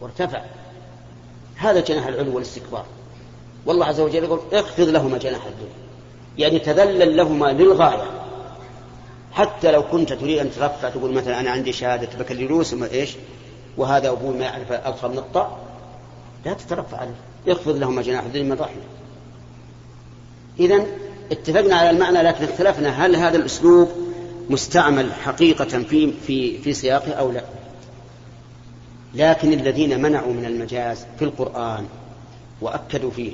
وارتفع. هذا جناح العلو والاستكبار. والله عز وجل يقول اخفض لهما جناح الذل يعني تذلل لهما للغاية. حتى لو كنت تريد أن ترفع تقول مثلا أنا عندي شهادة بكالوريوس إيش؟ وهذا أبوي ما يعرف أدخل نقطة لا تترفع عليه. اخفض لهما جناح الذل من رحمة. إذا اتفقنا على المعنى لكن اختلفنا هل هذا الأسلوب مستعمل حقيقة في في في سياقه أو لا. لكن الذين منعوا من المجاز في القرآن وأكدوا فيه.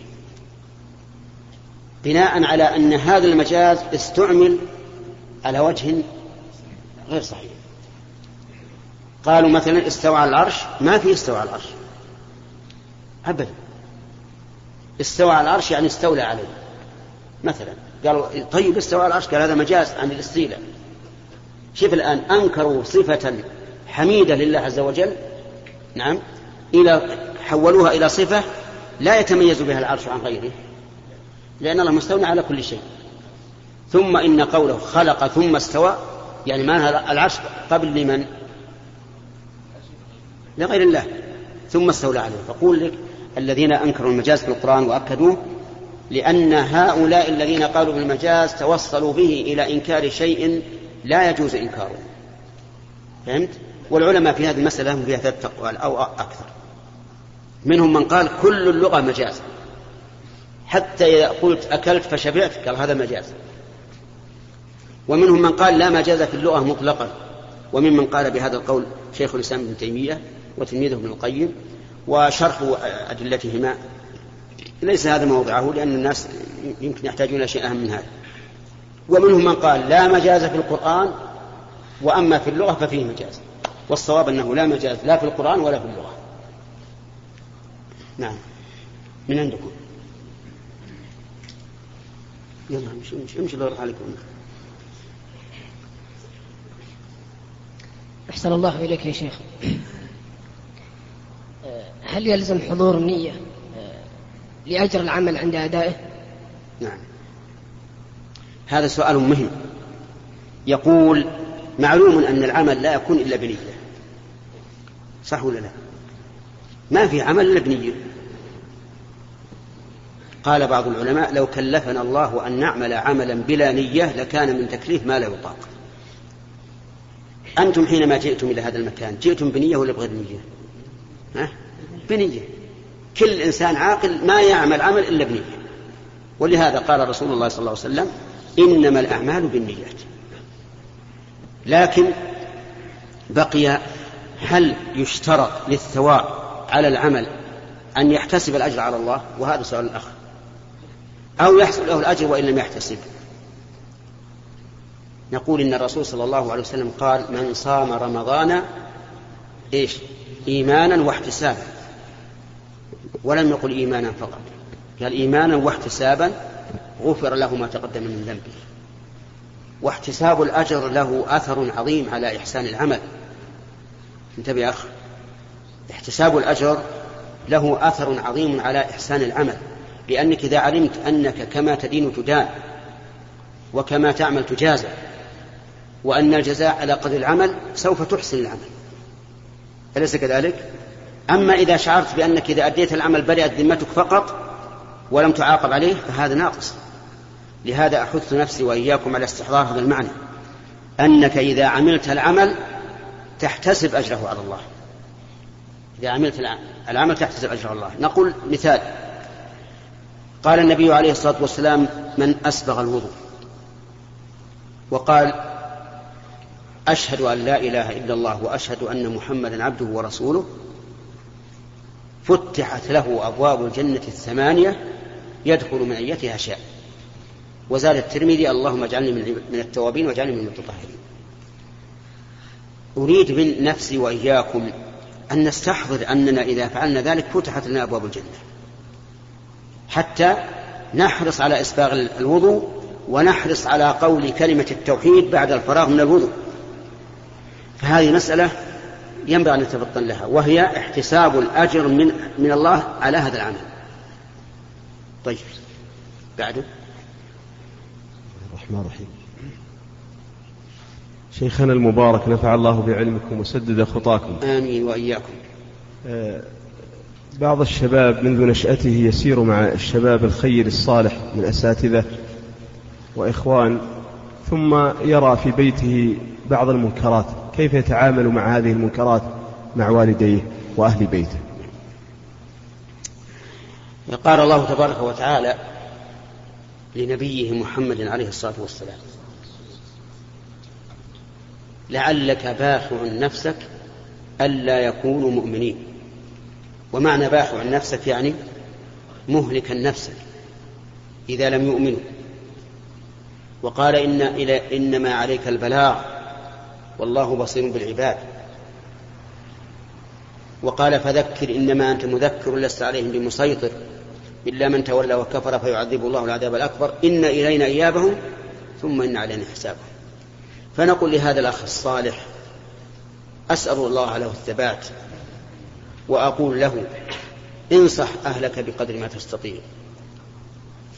بناء على أن هذا المجاز استعمل على وجه غير صحيح. قالوا مثلا استوى على العرش ما في استوى على العرش. أبدا. استوى على العرش يعني استولى عليه. مثلا قالوا طيب استوى على العرش قال هذا مجاز عن الاستيلاء. شوف الآن أنكروا صفة حميدة لله عز وجل نعم إلى حولوها إلى صفة لا يتميز بها العرش عن غيره لأن الله مستولى على كل شيء. ثم إن قوله خلق ثم استوى يعني ما العرش قبل لمن؟ لغير الله. ثم استولى عليه. فقول لك الذين أنكروا المجاز في القرآن وأكدوه لأن هؤلاء الذين قالوا بالمجاز توصلوا به إلى إنكار شيء لا يجوز إنكاره. فهمت؟ والعلماء في هذه المسألة هم فيها ثلاث أقوال أو أكثر. منهم من قال كل اللغة مجاز. حتى إذا قلت أكلت فشبعت قال هذا مجاز. ومنهم من قال لا مجاز في اللغة مطلقا. وممن قال بهذا القول شيخ الإسلام ابن تيمية وتلميذه ابن القيم وشرح أدلتهما. ليس هذا موضعه لأن الناس يمكن يحتاجون إلى أهم من هذا. ومنهم من قال لا مجاز في القرآن وأما في اللغة ففيه مجاز. والصواب أنه لا مجاز لا في القرآن ولا في اللغة. نعم. من عندكم؟ يلا امشي امشي امشي الله عليكم. أحسن الله إليك يا شيخ. هل يلزم حضور النية لأجر العمل عند أدائه؟ نعم. هذا سؤال مهم. يقول معلوم أن العمل لا يكون إلا بنية. صح ولا لا؟ ما في عمل إلا بنية قال بعض العلماء لو كلفنا الله أن نعمل عملا بلا نية لكان من تكليف ما لا يطاق. أنتم حينما جئتم إلى هذا المكان جئتم بنية ولا بغير نية؟ ها؟ بنية. كل إنسان عاقل ما يعمل عمل إلا بنية. ولهذا قال رسول الله صلى الله عليه وسلم إنما الأعمال بالنيات. لكن بقي هل يشترط للثواب على العمل أن يحتسب الأجر على الله؟ وهذا سؤال الأخ أو يحصل له الأجر وإن لم يحتسب. نقول إن الرسول صلى الله عليه وسلم قال من صام رمضان إيش؟ إيمانا واحتسابا. ولم يقل إيمانا فقط. قال إيمانا واحتسابا غفر له ما تقدم من ذنبه. واحتساب الأجر له أثر عظيم على إحسان العمل. انتبه يا أخ احتساب الأجر له أثر عظيم على إحسان العمل لأنك إذا علمت أنك كما تدين تدان وكما تعمل تجازى وأن الجزاء على قدر العمل سوف تحسن العمل. أليس كذلك؟ أما إذا شعرت بأنك إذا أديت العمل برئت ذمتك فقط ولم تعاقب عليه فهذا ناقص. لهذا أحث نفسي وإياكم على استحضار هذا المعنى أنك إذا عملت العمل تحتسب أجره على الله. إذا عملت العمل تحتسب أجره على الله. نقول مثال. قال النبي عليه الصلاة والسلام من أسبغ الوضوء وقال أشهد أن لا إله إلا الله وأشهد أن محمدا عبده ورسوله فتحت له أبواب الجنة الثمانية يدخل من أيتها شاء وزاد الترمذي اللهم اجعلني من التوابين واجعلني من المتطهرين أريد من نفسي وإياكم أن نستحضر أننا إذا فعلنا ذلك فتحت لنا أبواب الجنة. حتى نحرص على إسباغ الوضوء ونحرص على قول كلمة التوحيد بعد الفراغ من الوضوء. فهذه مسألة ينبغي أن نتفطن لها وهي احتساب الأجر من من الله على هذا العمل. طيب بعده. الرحمن الرحيم. شيخنا المبارك نفع الله بعلمكم وسدد خطاكم. آمين وإياكم. آه، بعض الشباب منذ نشأته يسير مع الشباب الخير الصالح من أساتذة وإخوان ثم يرى في بيته بعض المنكرات. كيف يتعامل مع هذه المنكرات مع والديه وأهل بيته؟ قال الله تبارك وتعالى لنبيه محمد عليه الصلاة والسلام لعلك باخع نفسك ألا يكونوا مؤمنين. ومعنى باخع نفسك يعني مهلكا نفسك إذا لم يؤمنوا. وقال إن إلى إنما عليك البلاغ والله بصير بالعباد. وقال فذكر إنما أنت مذكر لست عليهم بمسيطر إلا من تولى وكفر فيعذبه الله العذاب الأكبر. إن إلينا إيابهم ثم إن علينا حسابهم. فنقول لهذا الأخ الصالح أسأل الله له الثبات وأقول له انصح أهلك بقدر ما تستطيع.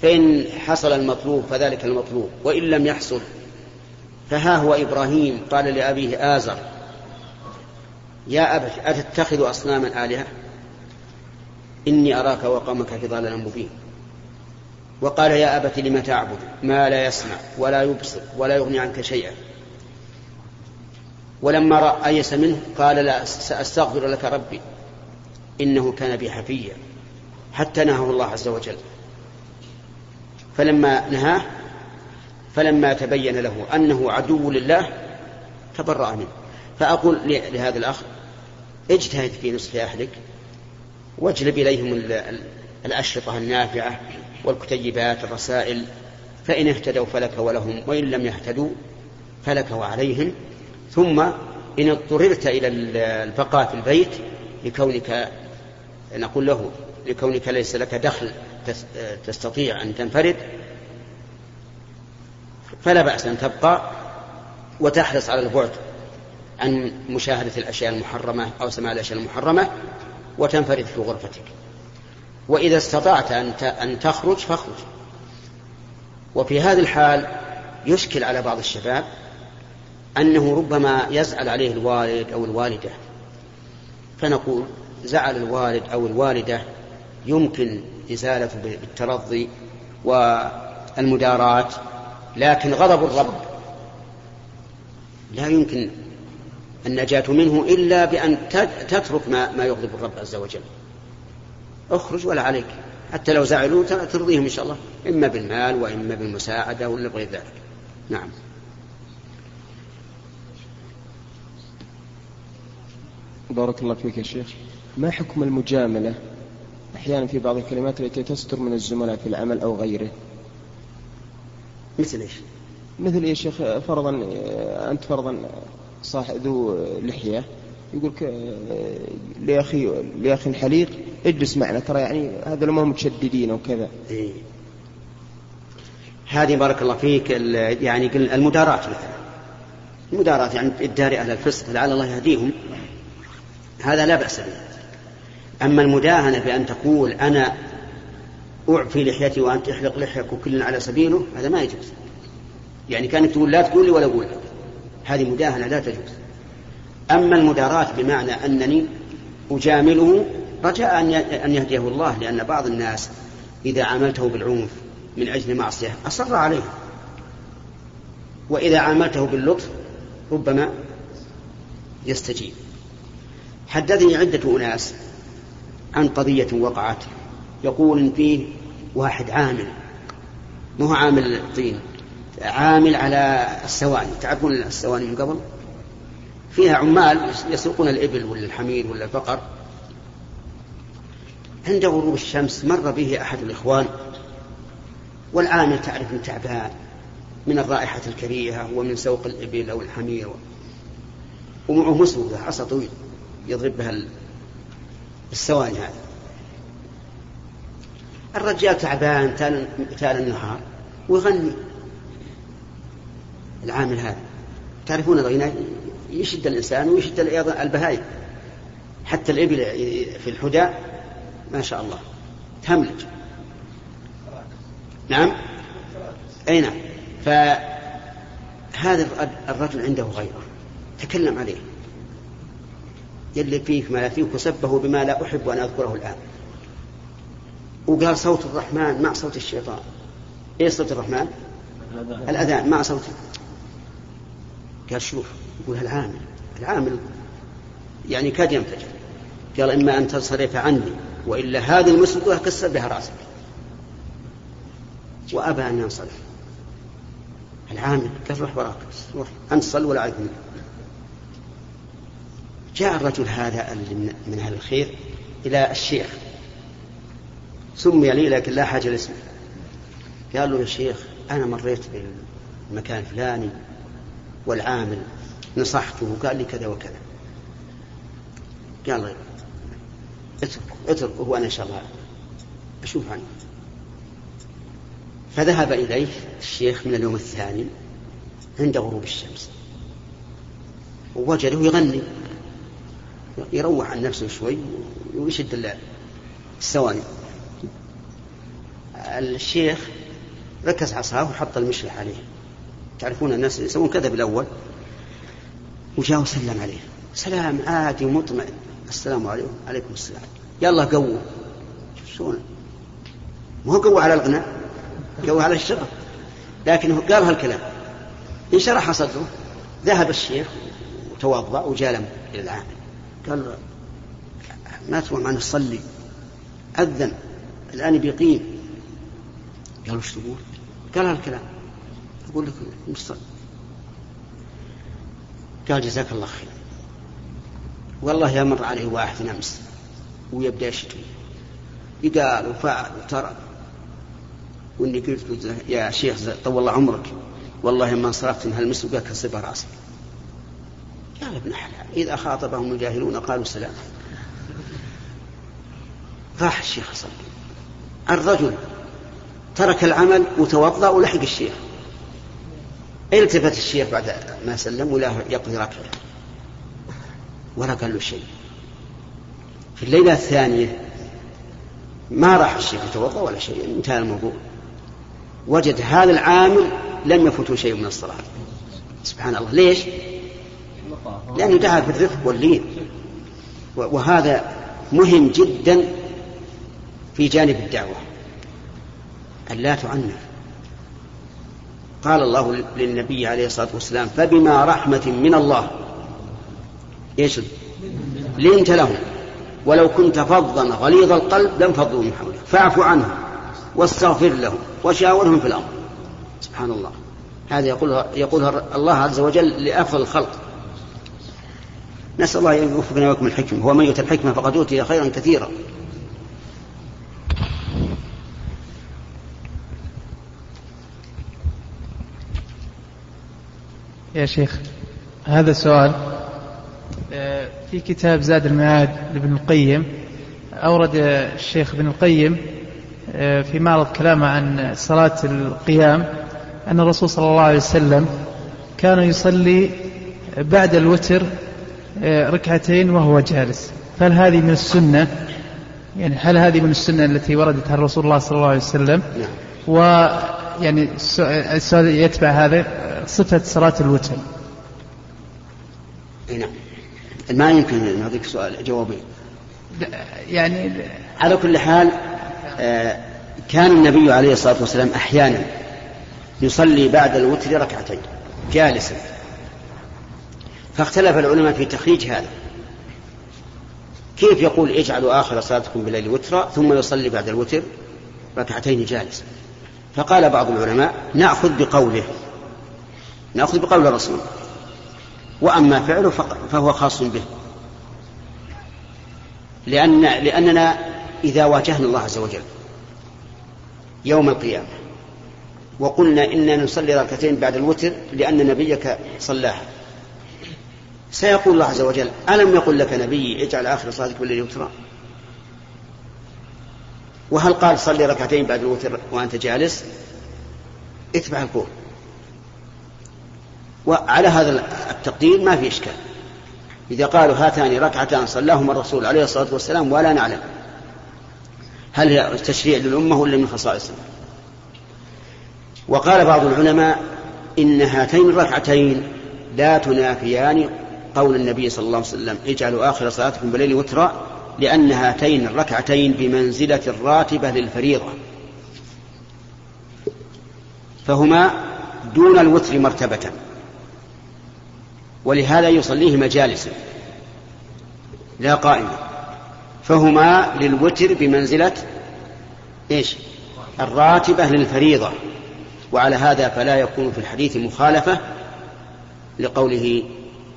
فإن حصل المطلوب فذلك المطلوب وإن لم يحصل فها هو إبراهيم قال لأبيه آزر يا أبت أتتخذ أصناما آلهة؟ إني أراك وقومك في ضلال مبين. وقال يا أبت لم تعبد؟ ما لا يسمع ولا يبصر ولا يغني عنك شيئا. ولما أيس منه قال لا سأستغفر لك ربي. إنه كان بي حفيا. حتى نهاه الله عز وجل. فلما نهاه فلما تبين له أنه عدو لله تبرأ منه. فأقول لهذا الأخ اجتهد في نصح أهلك واجلب إليهم الأشرطة النافعة والكتيبات الرسائل فإن اهتدوا فلك ولهم وإن لم يهتدوا فلك وعليهم. ثم إن اضطررت إلى البقاء في البيت لكونك نقول له لكونك ليس لك دخل تستطيع أن تنفرد فلا بأس أن تبقى وتحرص على البعد عن مشاهدة الأشياء المحرمة أو سماع الأشياء المحرمة وتنفرد في غرفتك. وإذا استطعت أن تخرج فاخرج. وفي هذه الحال يشكل على بعض الشباب أنه ربما يزعل عليه الوالد أو الوالدة فنقول زعل الوالد أو الوالدة يمكن إزالته بالترضي والمداراة لكن غضب الرب. لا يمكن النجاة منه إلا بأن تترك ما, ما يغضب الرب عز وجل. اخرج ولا عليك. حتى لو زعلوا ترضيهم إن شاء الله. إما بالمال وإما بالمساعدة ولا بغير ذلك. نعم. بارك الله فيك يا شيخ. ما حكم المجاملة أحيانا في بعض الكلمات التي تستر من الزملاء في العمل أو غيره؟ مثل إيش؟ مثل يا شيخ؟ فرضا أنت فرضا صاحب ذو لحية يقول لأخي لأخي الحليق اجلس معنا ترى يعني هذا ما متشددين أو كذا. إيه. هذه بارك الله فيك يعني المداراة مثلا. المداراة يعني الدار على الفسق لعل الله يهديهم. هذا لا بأس به. أما المداهنة بأن تقول أنا أعفي لحيتي وأنت تحلق لحيك وكل على سبيله هذا ما يجوز. يعني كانك تقول لا تقول لي ولا أقول لك. هذه مداهنة لا تجوز. أما المداراة بمعنى أنني أجامله رجاء أن يهديه الله لأن بعض الناس إذا عاملته بالعنف من أجل معصية أصر عليه. وإذا عاملته باللطف ربما يستجيب. حدثني عدة أناس عن قضية وقعت. يقول إن فيه واحد عامل مو عامل طين عامل على السواني. تعرفون السواني من قبل؟ فيها عمال يسوقون الإبل ولا الحمير ولا البقر عند غروب الشمس مر به أحد الإخوان. والعامل تعرف تعبان من الرائحة الكريهة ومن سوق الإبل أو الحمير ومعه مسودة عصا طويل. يضرب بها السواني هذه. الرجال تعبان تال النهار ويغني. العامل هذا. تعرفون الغناء يشد الإنسان ويشد أيضا البهائم. حتى الإبل في الحدى ما شاء الله. تهملج. نعم؟ أي نعم. فهذا الرجل عنده غيرة. تكلم عليه. يلي فيك ما لا فيك وسبه بما لا أحب أن أذكره الآن. وقال صوت الرحمن مع صوت الشيطان. إيش صوت الرحمن؟ الأذان. مع صوت قال شوف يقول العامل العامل يعني كاد ينفجر. قال إما أن تنصرف عني وإلا هذه المسلمة كسر بها رأسك. وأبى أن ينصرف العامل قال روح وراك روح أنت صل ولا عليك جاء الرجل هذا من أهل الخير إلى الشيخ. سمي لي لكن لا حاجة لاسمه. قال له يا شيخ أنا مريت بالمكان الفلاني والعامل نصحته وقال لي كذا وكذا. قال اترك اترك وأنا إن شاء الله أشوف عنه. فذهب إليه الشيخ من اليوم الثاني عند غروب الشمس. ووجده يغني. يروح عن نفسه شوي ويشد السواني الشيخ ركز عصاه وحط المشلح عليه. تعرفون الناس يسوون كذا بالأول. وجاء وسلم عليه. سلام عادي ومطمئن. السلام عليكم عليكم السلام. يلا قووا. شلون؟ ما قوة على الغنى قوة على الشرف. لكنه قال هالكلام. انشرح صدره ذهب الشيخ وتوضأ وجاء إلى العامل قال ما تروح معنا تصلي أذن. الآن بيقيم قال وش تقول؟ قال هالكلام. أقول لك مصطفى قال جزاك الله خير. والله يمر عليه واحد أمس. ويبدأ يشتم قال وفعل وترك. وإني قلت يا شيخ طول الله عمرك. والله ما انصرفت من هالمسجد قال كسب رأسك. قال ابن حلال إذا خاطبهم الجاهلون قالوا سلام. راح الشيخ صلى الرجل ترك العمل وتوضا ولحق الشيخ. التفت الشيخ بعد ما سلم ولا يقضي ركعة. ولا قال له شيء. في الليلة الثانية ما راح الشيخ يتوضأ ولا شيء انتهى الموضوع. وجد هذا العامل لم يفوته شيء من الصلاة. سبحان الله. ليش؟ لأنه دعا بالرفق واللين. وهذا مهم جدا في جانب الدعوة. أن لا تعنف. قال الله للنبي عليه الصلاة والسلام فبما رحمة من الله. إيش؟ لنت لهم ولو كنت فظا غليظ القلب لانفضوا من حولك. فاعف عنهم واستغفر لهم وشاورهم في الأمر. سبحان الله. هذا يقولها, يقولها الله عز وجل لأفضل الخلق. نسأل الله أن يوفقنا ويكم الحكمة. هو من يؤتى الحكمة فقد أوتي خيرا كثيرا. يا شيخ هذا سؤال آه، في كتاب زاد المعاد لابن القيم أورد الشيخ ابن القيم آه، في معرض كلامه عن صلاة القيام أن الرسول صلى الله عليه وسلم كان يصلي بعد الوتر ركعتين وهو جالس. فهل هذه من السنة؟ يعني هل هذه من السنة التي وردت عن رسول الله صلى الله عليه وسلم؟ نعم. ويعني السؤال يتبع هذا صفة صلاة الوتر. نعم. ما يمكن نعطيك سؤال جوابين يعني على كل حال آه، كان النبي عليه الصلاة والسلام أحيانا يصلي بعد الوتر ركعتين جالسا. فاختلف العلماء في تخريج هذا. كيف يقول اجعلوا آخر صلاتكم بالليل وترا ثم يصلي بعد الوتر ركعتين جالسا فقال بعض العلماء نأخذ بقوله نأخذ بقول الرسول. وأما فعله فهو خاص به. لأن لأننا إذا واجهنا الله عز وجل يوم القيامة وقلنا إننا نصلي ركعتين بعد الوتر لأن نبيك صلاها. سيقول الله عز وجل ألم يقل لك نبي اجعل آخر صلاتك بالليل وترا وهل قال صلي ركعتين بعد الوتر وأنت جالس؟ اتبع القول. وعلى هذا التقدير ما في إشكال. إذا قالوا هاتان ركعتان صلاهما الرسول عليه الصلاة والسلام ولا نعلم. هل هي تشريع للأمة ولا من خصائصها وقال بعض العلماء إن هاتين الركعتين لا تنافيان قول النبي صلى الله عليه وسلم اجعلوا آخر صلاتكم بالليل وترا لأن هاتين الركعتين بمنزلة الراتبة للفريضة. فهما دون الوتر مرتبة. ولهذا يصليه جالسا لا قائما. فهما للوتر بمنزلة إيش؟ الراتبة للفريضة. وعلى هذا فلا يكون في الحديث مخالفة لقوله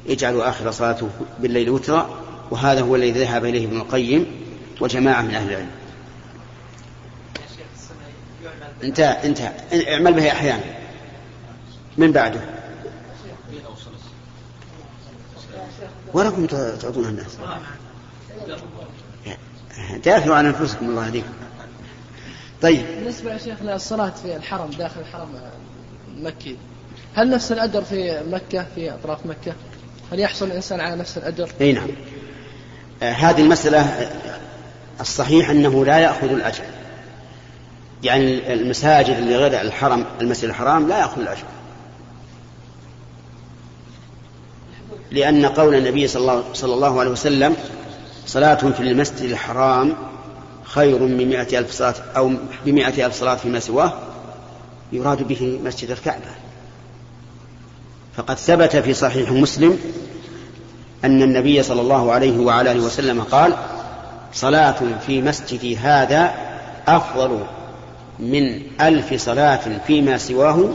اجعلوا آخر صلاته بالليل وترا وهذا هو الذي ذهب إليه ابن القيم وجماعة من أهل العلم. انتهى انتهى. اعمل به أحيانا. من بعده؟ ولكم تعطونها الناس. دافعوا عن أنفسكم الله يهديكم. طيب. بالنسبة يا شيخ للصلاة في الحرم داخل الحرم المكي هل نفس الأجر في مكة في أطراف مكة؟ هل يحصل الإنسان على نفس الأجر؟ إي نعم. آه هذه المسألة آه، الصحيح أنه لا يأخذ الأجر. يعني المساجد اللي غير الحرم المسجد الحرام لا يأخذ الأجر. لأن قول النبي صلى الله, عليه وسلم صلاة في المسجد الحرام خير من مئة ألف صلاة أو بمئة ألف صلاة فيما سواه يراد به مسجد الكعبة. فقد ثبت في صحيح مسلم أن النبي صلى الله عليه وعلى آله وسلم قال صلاة في مسجدي هذا أفضل من ألف صلاة فيما سواه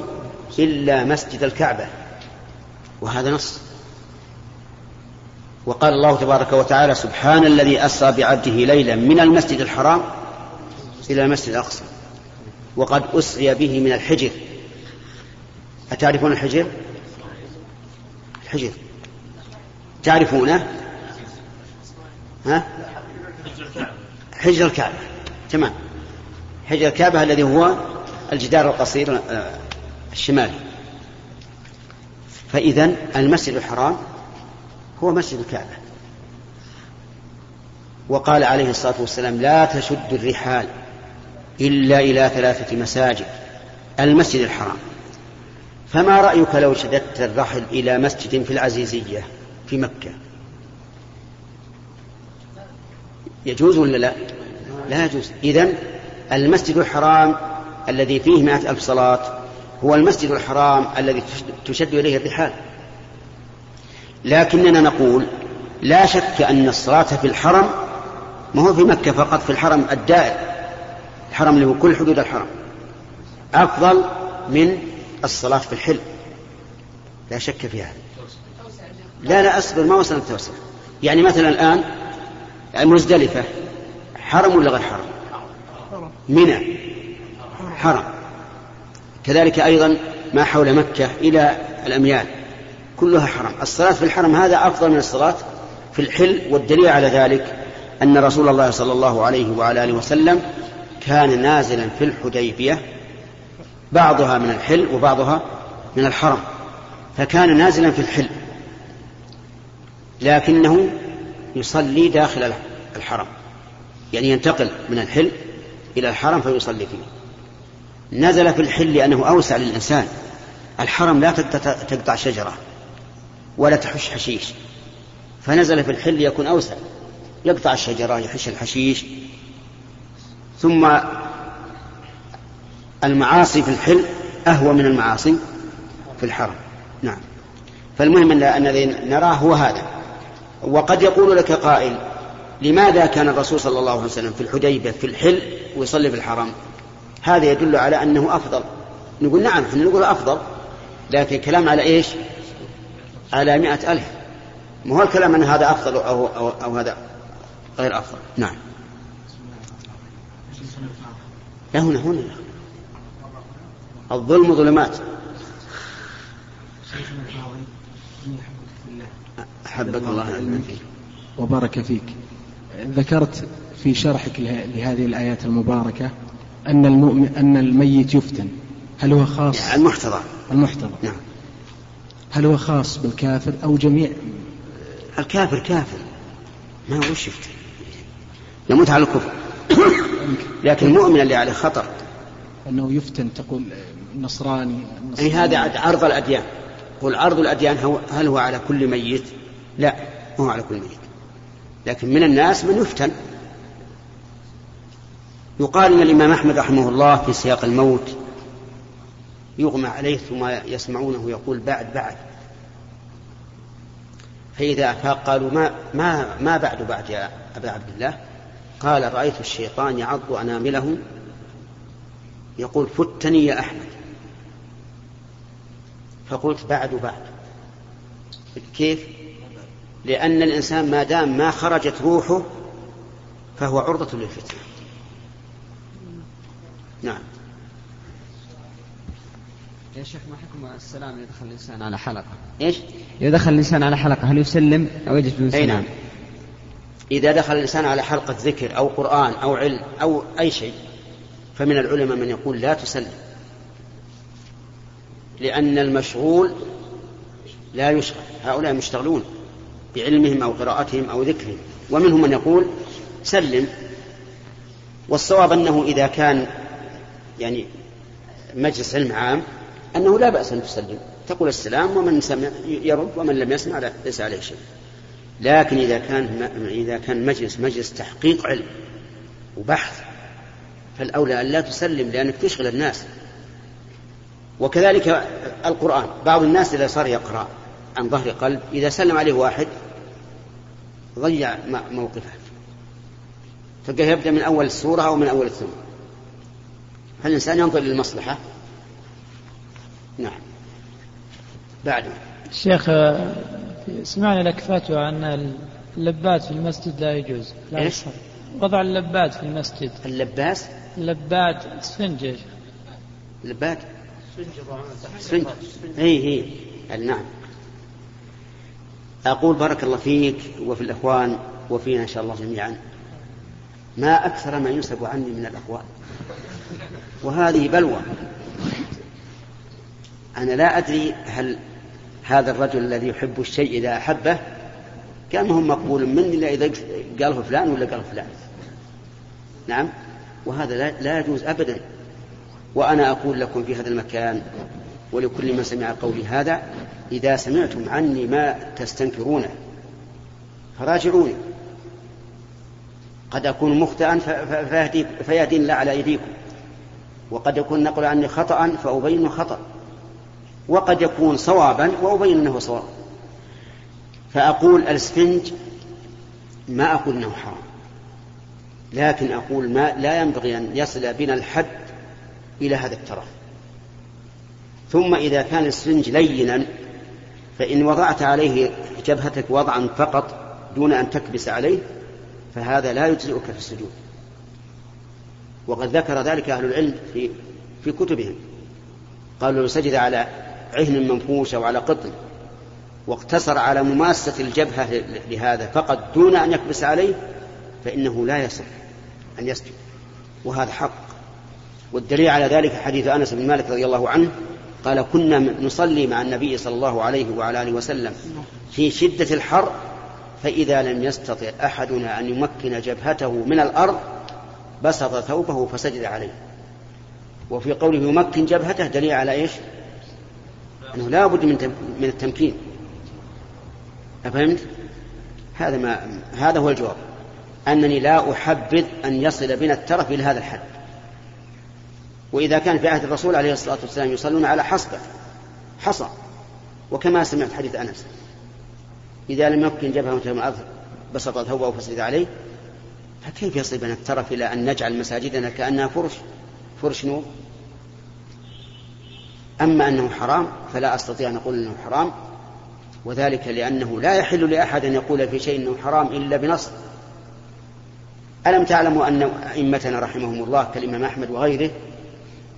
إلا مسجد الكعبة. وهذا نص. وقال الله تبارك وتعالى سبحان الذي أسرى بعبده ليلا من المسجد الحرام إلى المسجد الأقصى وقد أسري به من الحجر. أتعرفون الحجر؟ الحجر تعرفونه؟ ها؟ حجر الكعبة. تمام. حجر الكعبة الذي هو الجدار القصير آه، الشمالي. فإذا المسجد الحرام هو مسجد الكعبة. وقال عليه الصلاة والسلام لا تشد الرحال إلا إلى ثلاثة مساجد المسجد الحرام. فما رأيك لو شددت الرحل إلى مسجد في العزيزية في مكة؟ يجوز ولا لا؟ لا يجوز. إذن المسجد الحرام الذي فيه مائة ألف صلاة هو المسجد الحرام الذي تشد إليه الرحال. لكننا نقول لا شك أن الصلاة في الحرم ما هو في مكة فقط في الحرم الدائر. الحرم هو كل حدود الحرم. أفضل من الصلاة في الحل لا شك في هذا. لا لا أصبر ما وصلنا التوسع يعني مثلا الآن مزدلفة حرم ولا غير حرم؟ منى. حرم. كذلك أيضا ما حول مكة إلى الأميال كلها حرم. الصلاة في الحرم هذا أفضل من الصلاة في الحل والدليل على ذلك أن رسول الله صلى الله عليه وعلى آله وسلم كان نازلا في الحديبية بعضها من الحل وبعضها من الحرم فكان نازلا في الحل لكنه يصلي داخل الحرم يعني ينتقل من الحل إلى الحرم فيصلي فيه. نزل في الحل لأنه أوسع للإنسان الحرم لا تقطع شجرة ولا تحش حشيش فنزل في الحل يكون أوسع يقطع الشجرة يحش الحشيش ثم المعاصي في الحل أهوى من المعاصي في الحرم. نعم. فالمهم أن الذي نراه هو هذا. وقد يقول لك قائل لماذا كان الرسول صلى الله عليه وسلم في الحديبة في الحل ويصلي في الحرم؟ هذا يدل على أنه أفضل. نقول نعم إحنا نقول أفضل لكن كلام على إيش؟ على مئة ألف. ما هو الكلام أن هذا أفضل أو, أو, أو هذا غير أفضل؟ نعم. لا هنا هنا. الظلم ظلمات. أحبك الله. وبارك فيك. ذكرت في شرحك لهذه الآيات المباركة أن المؤمن أن الميت يفتن. هل هو خاص؟ يعني المحتضر. المحتضر. نعم. هل هو خاص بالكافر أو جميع؟ الكافر كافر. ما هو يفتن؟ يموت على الكفر. لكن المؤمن اللي عليه خطر. أنه يفتن تقول نصراني, أي هذا عرض الأديان. قل عرض الأديان هل هو على كل ميت؟ لا مو على كل ميت. لكن من الناس من يفتن. يقال إن الإمام أحمد رحمه الله في سياق الموت يغمى عليه ثم يسمعونه يقول بعد بعد. فإذا أفاق قالوا ما ما ما بعد بعد يا أبا عبد الله؟ قال رأيت الشيطان يعض أنامله. يقول فتني يا أحمد. فقلت بعد بعد كيف؟ لأن الإنسان ما دام ما خرجت روحه فهو عرضة للفتنة نعم يا شيخ ما حكم السلام إذا دخل الإنسان على حلقة إيش؟ إذا دخل الإنسان على حلقة هل يسلم أو يجلس أي سلام؟ نعم إذا دخل الإنسان على حلقة ذكر أو قرآن أو علم أو أي شيء فمن العلماء من يقول لا تسلم لأن المشغول لا يشغل. هؤلاء مشتغلون بعلمهم أو قراءتهم أو ذكرهم. ومنهم من يقول سلم. والصواب أنه إذا كان يعني مجلس علم عام أنه لا بأس أن تسلم. تقول السلام ومن سمع يرد ومن لم يسمع لا- ليس عليه شيء. لكن إذا كان إذا كان مجلس مجلس تحقيق علم وبحث فالأولى أن لا تسلم لأنك تشغل الناس. وكذلك القرآن. بعض الناس إذا صار يقرأ عن ظهر قلب إذا سلم عليه واحد ضيع موقفه. تلقاه يبدأ من أول السورة أو من أول الثمن فالإنسان ينظر للمصلحة؟ نعم. بعد. شيخ سمعنا لك فتوى أن اللبات في المسجد لا يجوز. لا إيش؟ وضع اللبات في المسجد. اللباس؟ اللبات اسفنج يا شيخ. اللبات سفنج اي اي نعم. أقول بارك الله فيك وفي الإخوان وفينا إن شاء الله جميعا. ما أكثر ما ينسب عني من الأقوال. وهذه بلوى. أنا لا أدري هل هذا الرجل الذي يحب الشيء إذا أحبه كم هم مقبول مني الا إذا قاله فلان ولا قاله فلان. نعم. وهذا لا, لا يجوز ابدا. وأنا أقول لكم في هذا المكان ولكل من سمع قولي هذا إذا سمعتم عني ما تستنكرونه فراجعوني. قد أكون مخطئا فيهدي- الله على أيديكم. وقد يكون نقل عني خطأ فأبين خطأ. وقد يكون صوابا وأبين أنه صواب. فأقول الاسفنج ما أقول أنه حرام. لكن أقول ما لا ينبغي أن يصل بنا الحد إلى هذا الترف. ثم إذا كان السفنج لينا فإن وضعت عليه جبهتك وضعا فقط دون أن تكبس عليه فهذا لا يجزئك في السجود. وقد ذكر ذلك أهل العلم في في كتبهم. قالوا لو سجد على عهن منفوش أو على قطن واقتصر على مماسة الجبهة لهذا فقط دون أن يكبس عليه فإنه لا يصح أن يسجد. وهذا حق. والدليل على ذلك حديث أنس بن مالك رضي الله عنه قال كنا نصلي مع النبي صلى الله عليه وعلى آله وسلم في شدة الحر فإذا لم يستطع أحدنا أن يمكن جبهته من الأرض بسط ثوبه فسجد عليه وفي قوله يمكن جبهته دليل على إيش؟ أنه لا بد من من التمكين أفهمت؟ هذا ما هذا هو الجواب أنني لا أحبذ أن يصل بنا الترف إلى هذا الحد وإذا كان في عهد الرسول عليه الصلاة والسلام يصلون على حصبة حصى. وكما سمعت حديث أنس إذا لم يمكن جبهة من الأرض بسط ثوبه فسجد عليه فكيف يصل بنا الترف إلى أن نجعل مساجدنا كأنها فرش؟ فرش نور. أما أنه حرام فلا أستطيع أن أقول أنه حرام. وذلك لأنه لا يحل لأحد أن يقول في شيء أنه حرام إلا بنص. ألم تعلموا أن أئمتنا رحمهم الله كالإمام أحمد وغيره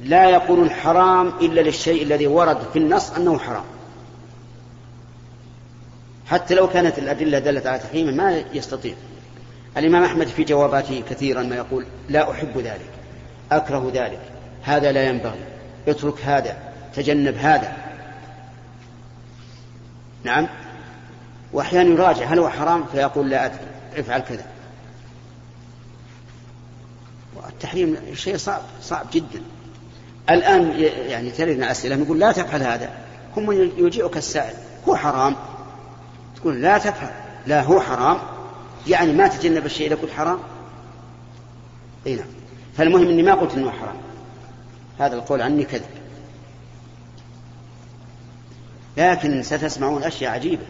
لا يقولون حرام إلا للشيء الذي ورد في النص أنه حرام. حتى لو كانت الأدلة دلت على تحريمه ما يستطيع. الإمام أحمد في جواباته كثيرا ما يقول لا أحب ذلك أكره ذلك هذا لا ينبغي اترك هذا تجنب هذا. نعم؟ وأحيانا يراجع هل هو حرام؟ فيقول لا أدري افعل كذا. التحريم شيء صعب صعب جدا. الآن يعني تردنا أسئلة نقول لا تفعل هذا. هم يجيئك السائل هو حرام؟ تقول لا تفعل. لا هو حرام. يعني ما تجنب الشيء إذا قلت حرام؟ إي نعم. فالمهم إني ما قلت إنه حرام. هذا القول عني كذب. لكن ستسمعون أشياء عجيبة.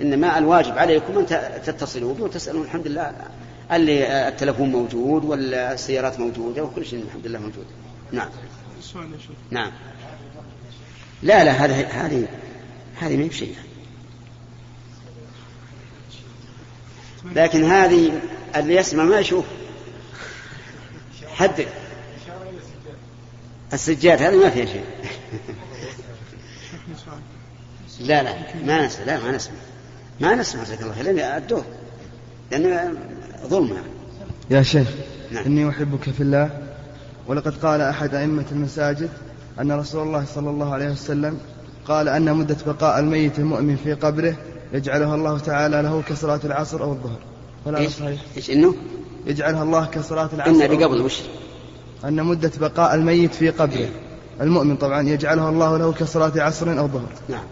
إنما الواجب عليكم أن تتصلوا بي وتسألون. الحمد لله اللي التلفون موجود والسيارات موجودة وكل شيء الحمد لله موجود. نعم. نعم. لا لا هذه هذه هذه ما هي بشيء. لكن هذه اللي يسمع ما يشوف. حدد. السجاد هذه ما فيها شيء. لا لا ما نسمع لا ما نسمع. ما نسمع جزاك الله خير الدور لأن ظلم. يا شيخ نعم. إني أحبك في الله. ولقد قال أحد أئمة المساجد أن رسول الله صلى الله عليه وسلم قال أن مدة بقاء الميت المؤمن في قبره يجعلها الله تعالى له كصلاة العصر أو الظهر. فلا إيش؟ صحيح إيش إنه؟ يجعلها الله كصلاة العصر إن أو بقبل وش؟ أن مدة بقاء الميت في قبره. المؤمن طبعا يجعلها الله له كصلاة عصر أو ظهر نعم.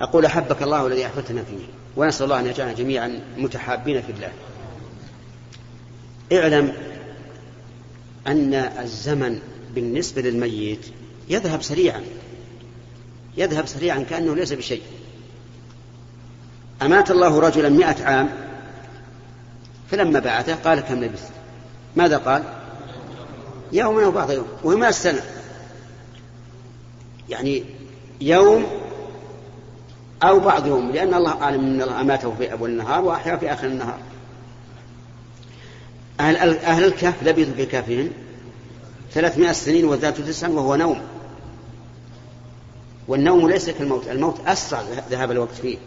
أقول أحبك الله الذي أحببتنا فيه ونسأل الله أن يجعلنا جميعا متحابين في الله. اعلم أن الزمن بالنسبة للميت يذهب سريعا. يذهب سريعا كأنه ليس بشيء. أمات الله رجلا مئة عام فلما بعثه قال كم لبثت؟ ماذا قال؟ يوما أو بعض يوم وما السنة. يعني يوم أو بعض يوم لأن الله أعلم أن الله أماته في أول النهار وأحيا في آخر النهار. أهل, أهل الكهف لبثوا في كهفهم. ثلاثمائة سنين وزادوا تسعا وهو نوم. والنوم ليس كالموت الموت أسرع ذهاب الوقت فيه.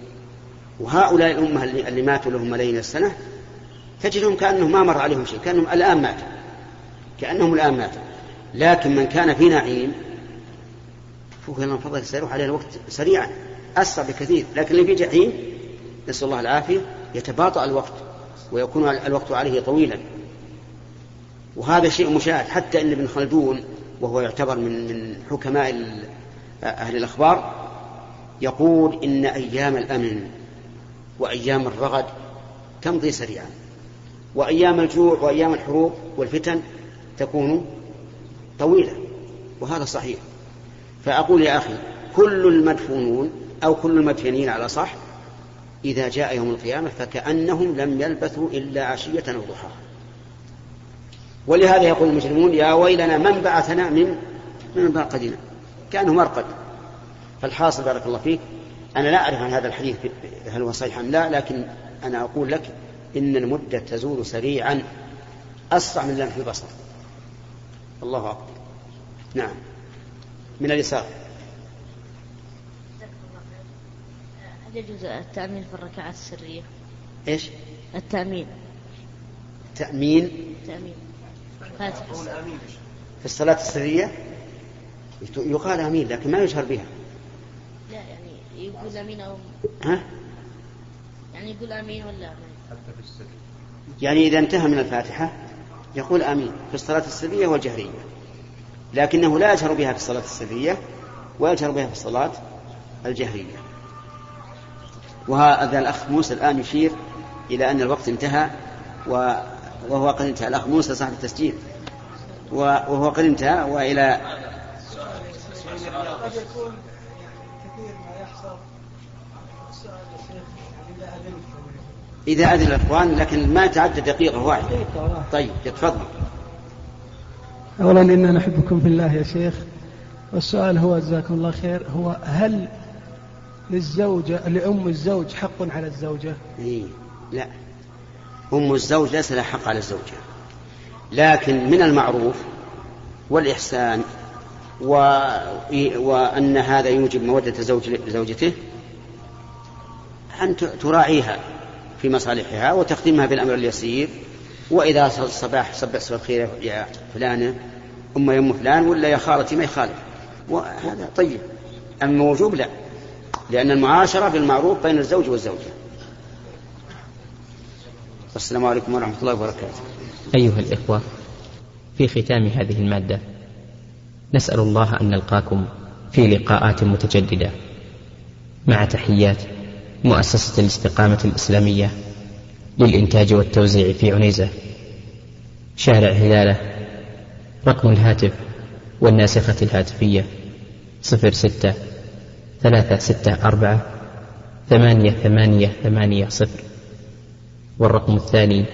وهؤلاء الأمة اللي, ماتوا لهم ملايين السنة تجدهم كأنهم ما مر عليهم شيء كأنهم الآن ماتوا. كأنهم الآن ماتوا. لكن من كان في نعيم فوق من فضلك سيروح عليه الوقت سريعا أسرع بكثير. لكن اللي في جحيم نسأل الله العافية يتباطأ الوقت ويكون الوقت عليه طويلا. وهذا شيء مشاهد حتى إن ابن خلدون وهو يعتبر من من حكماء أهل الأخبار يقول إن أيام الأمن وأيام الرغد تمضي سريعا. وأيام الجوع وأيام الحروب والفتن تكون طويلة وهذا صحيح. فأقول يا أخي كل المدفونون أو كل المدفنين على صح إذا جاء يوم القيامة فكأنهم لم يلبثوا إلا عشية أو ضحاها. ولهذا يقول المجرمون يا ويلنا من بعثنا من من مرقدنا كأنه مرقد. فالحاصل بارك الله فيك أنا لا أعرف عن هذا الحديث هل هو صحيح أم لا لكن أنا أقول لك إن المدة تزول سريعا اسرع من لمح البصر. الله أكبر. نعم. من اليسار. هل يجوز التأمين في الركعات السرية؟ إيش؟ التأمين. تأمين؟ التأمين فاتحة. في الصلاة السرية؟ يقال أمين لكن ما يجهر بها. لا يعني يقول أمين أو ها؟ يعني يقول أمين ولا أمين؟ يعني إذا انتهى من الفاتحة يقول آمين في الصلاة السرية والجهرية. لكنه لا يجهر بها في الصلاة السرية ويجهر بها في الصلاة الجهرية. وهذا الأخ موسى الآن يشير إلى أن الوقت انتهى و... وهو قد انتهى. الأخ موسى صاحب التسجيل. وهو قد انتهى وإلى قد يكون كثير ما يحصل إذا أذن الإخوان لكن ما تعدى دقيقة واحدة طيب تفضل. أولا إنا نحبكم في الله يا شيخ. والسؤال هو جزاكم الله خير هو هل للزوجة لأم الزوج حق على الزوجة؟ إيه لا. أم الزوج ليس لها حق على الزوجة لكن من المعروف والإحسان و... وأن هذا يوجب مودة زوج لزوجته أن تراعيها في مصالحها وتخدمها بالأمر اليسير. وإذا الصباح صبح صباح الخير يا فلانة أم يم فلان ولا يا خالتي ما يخالف. وهذا طيب. أما وجوب لا لأن المعاشرة بالمعروف بين الزوج والزوجة. والسلام عليكم ورحمة الله وبركاته. أيها الإخوة في ختام هذه المادة نسأل الله أن نلقاكم في لقاءات متجددة. مع تحيات مؤسسة الاستقامة الإسلامية للإنتاج والتوزيع في عنيزة. شارع هلالة رقم الهاتف والناسخة الهاتفية صفر ستة ثلاثة ستة أربعة ثمانية ثمانية ثمانية صفر. والرقم الثاني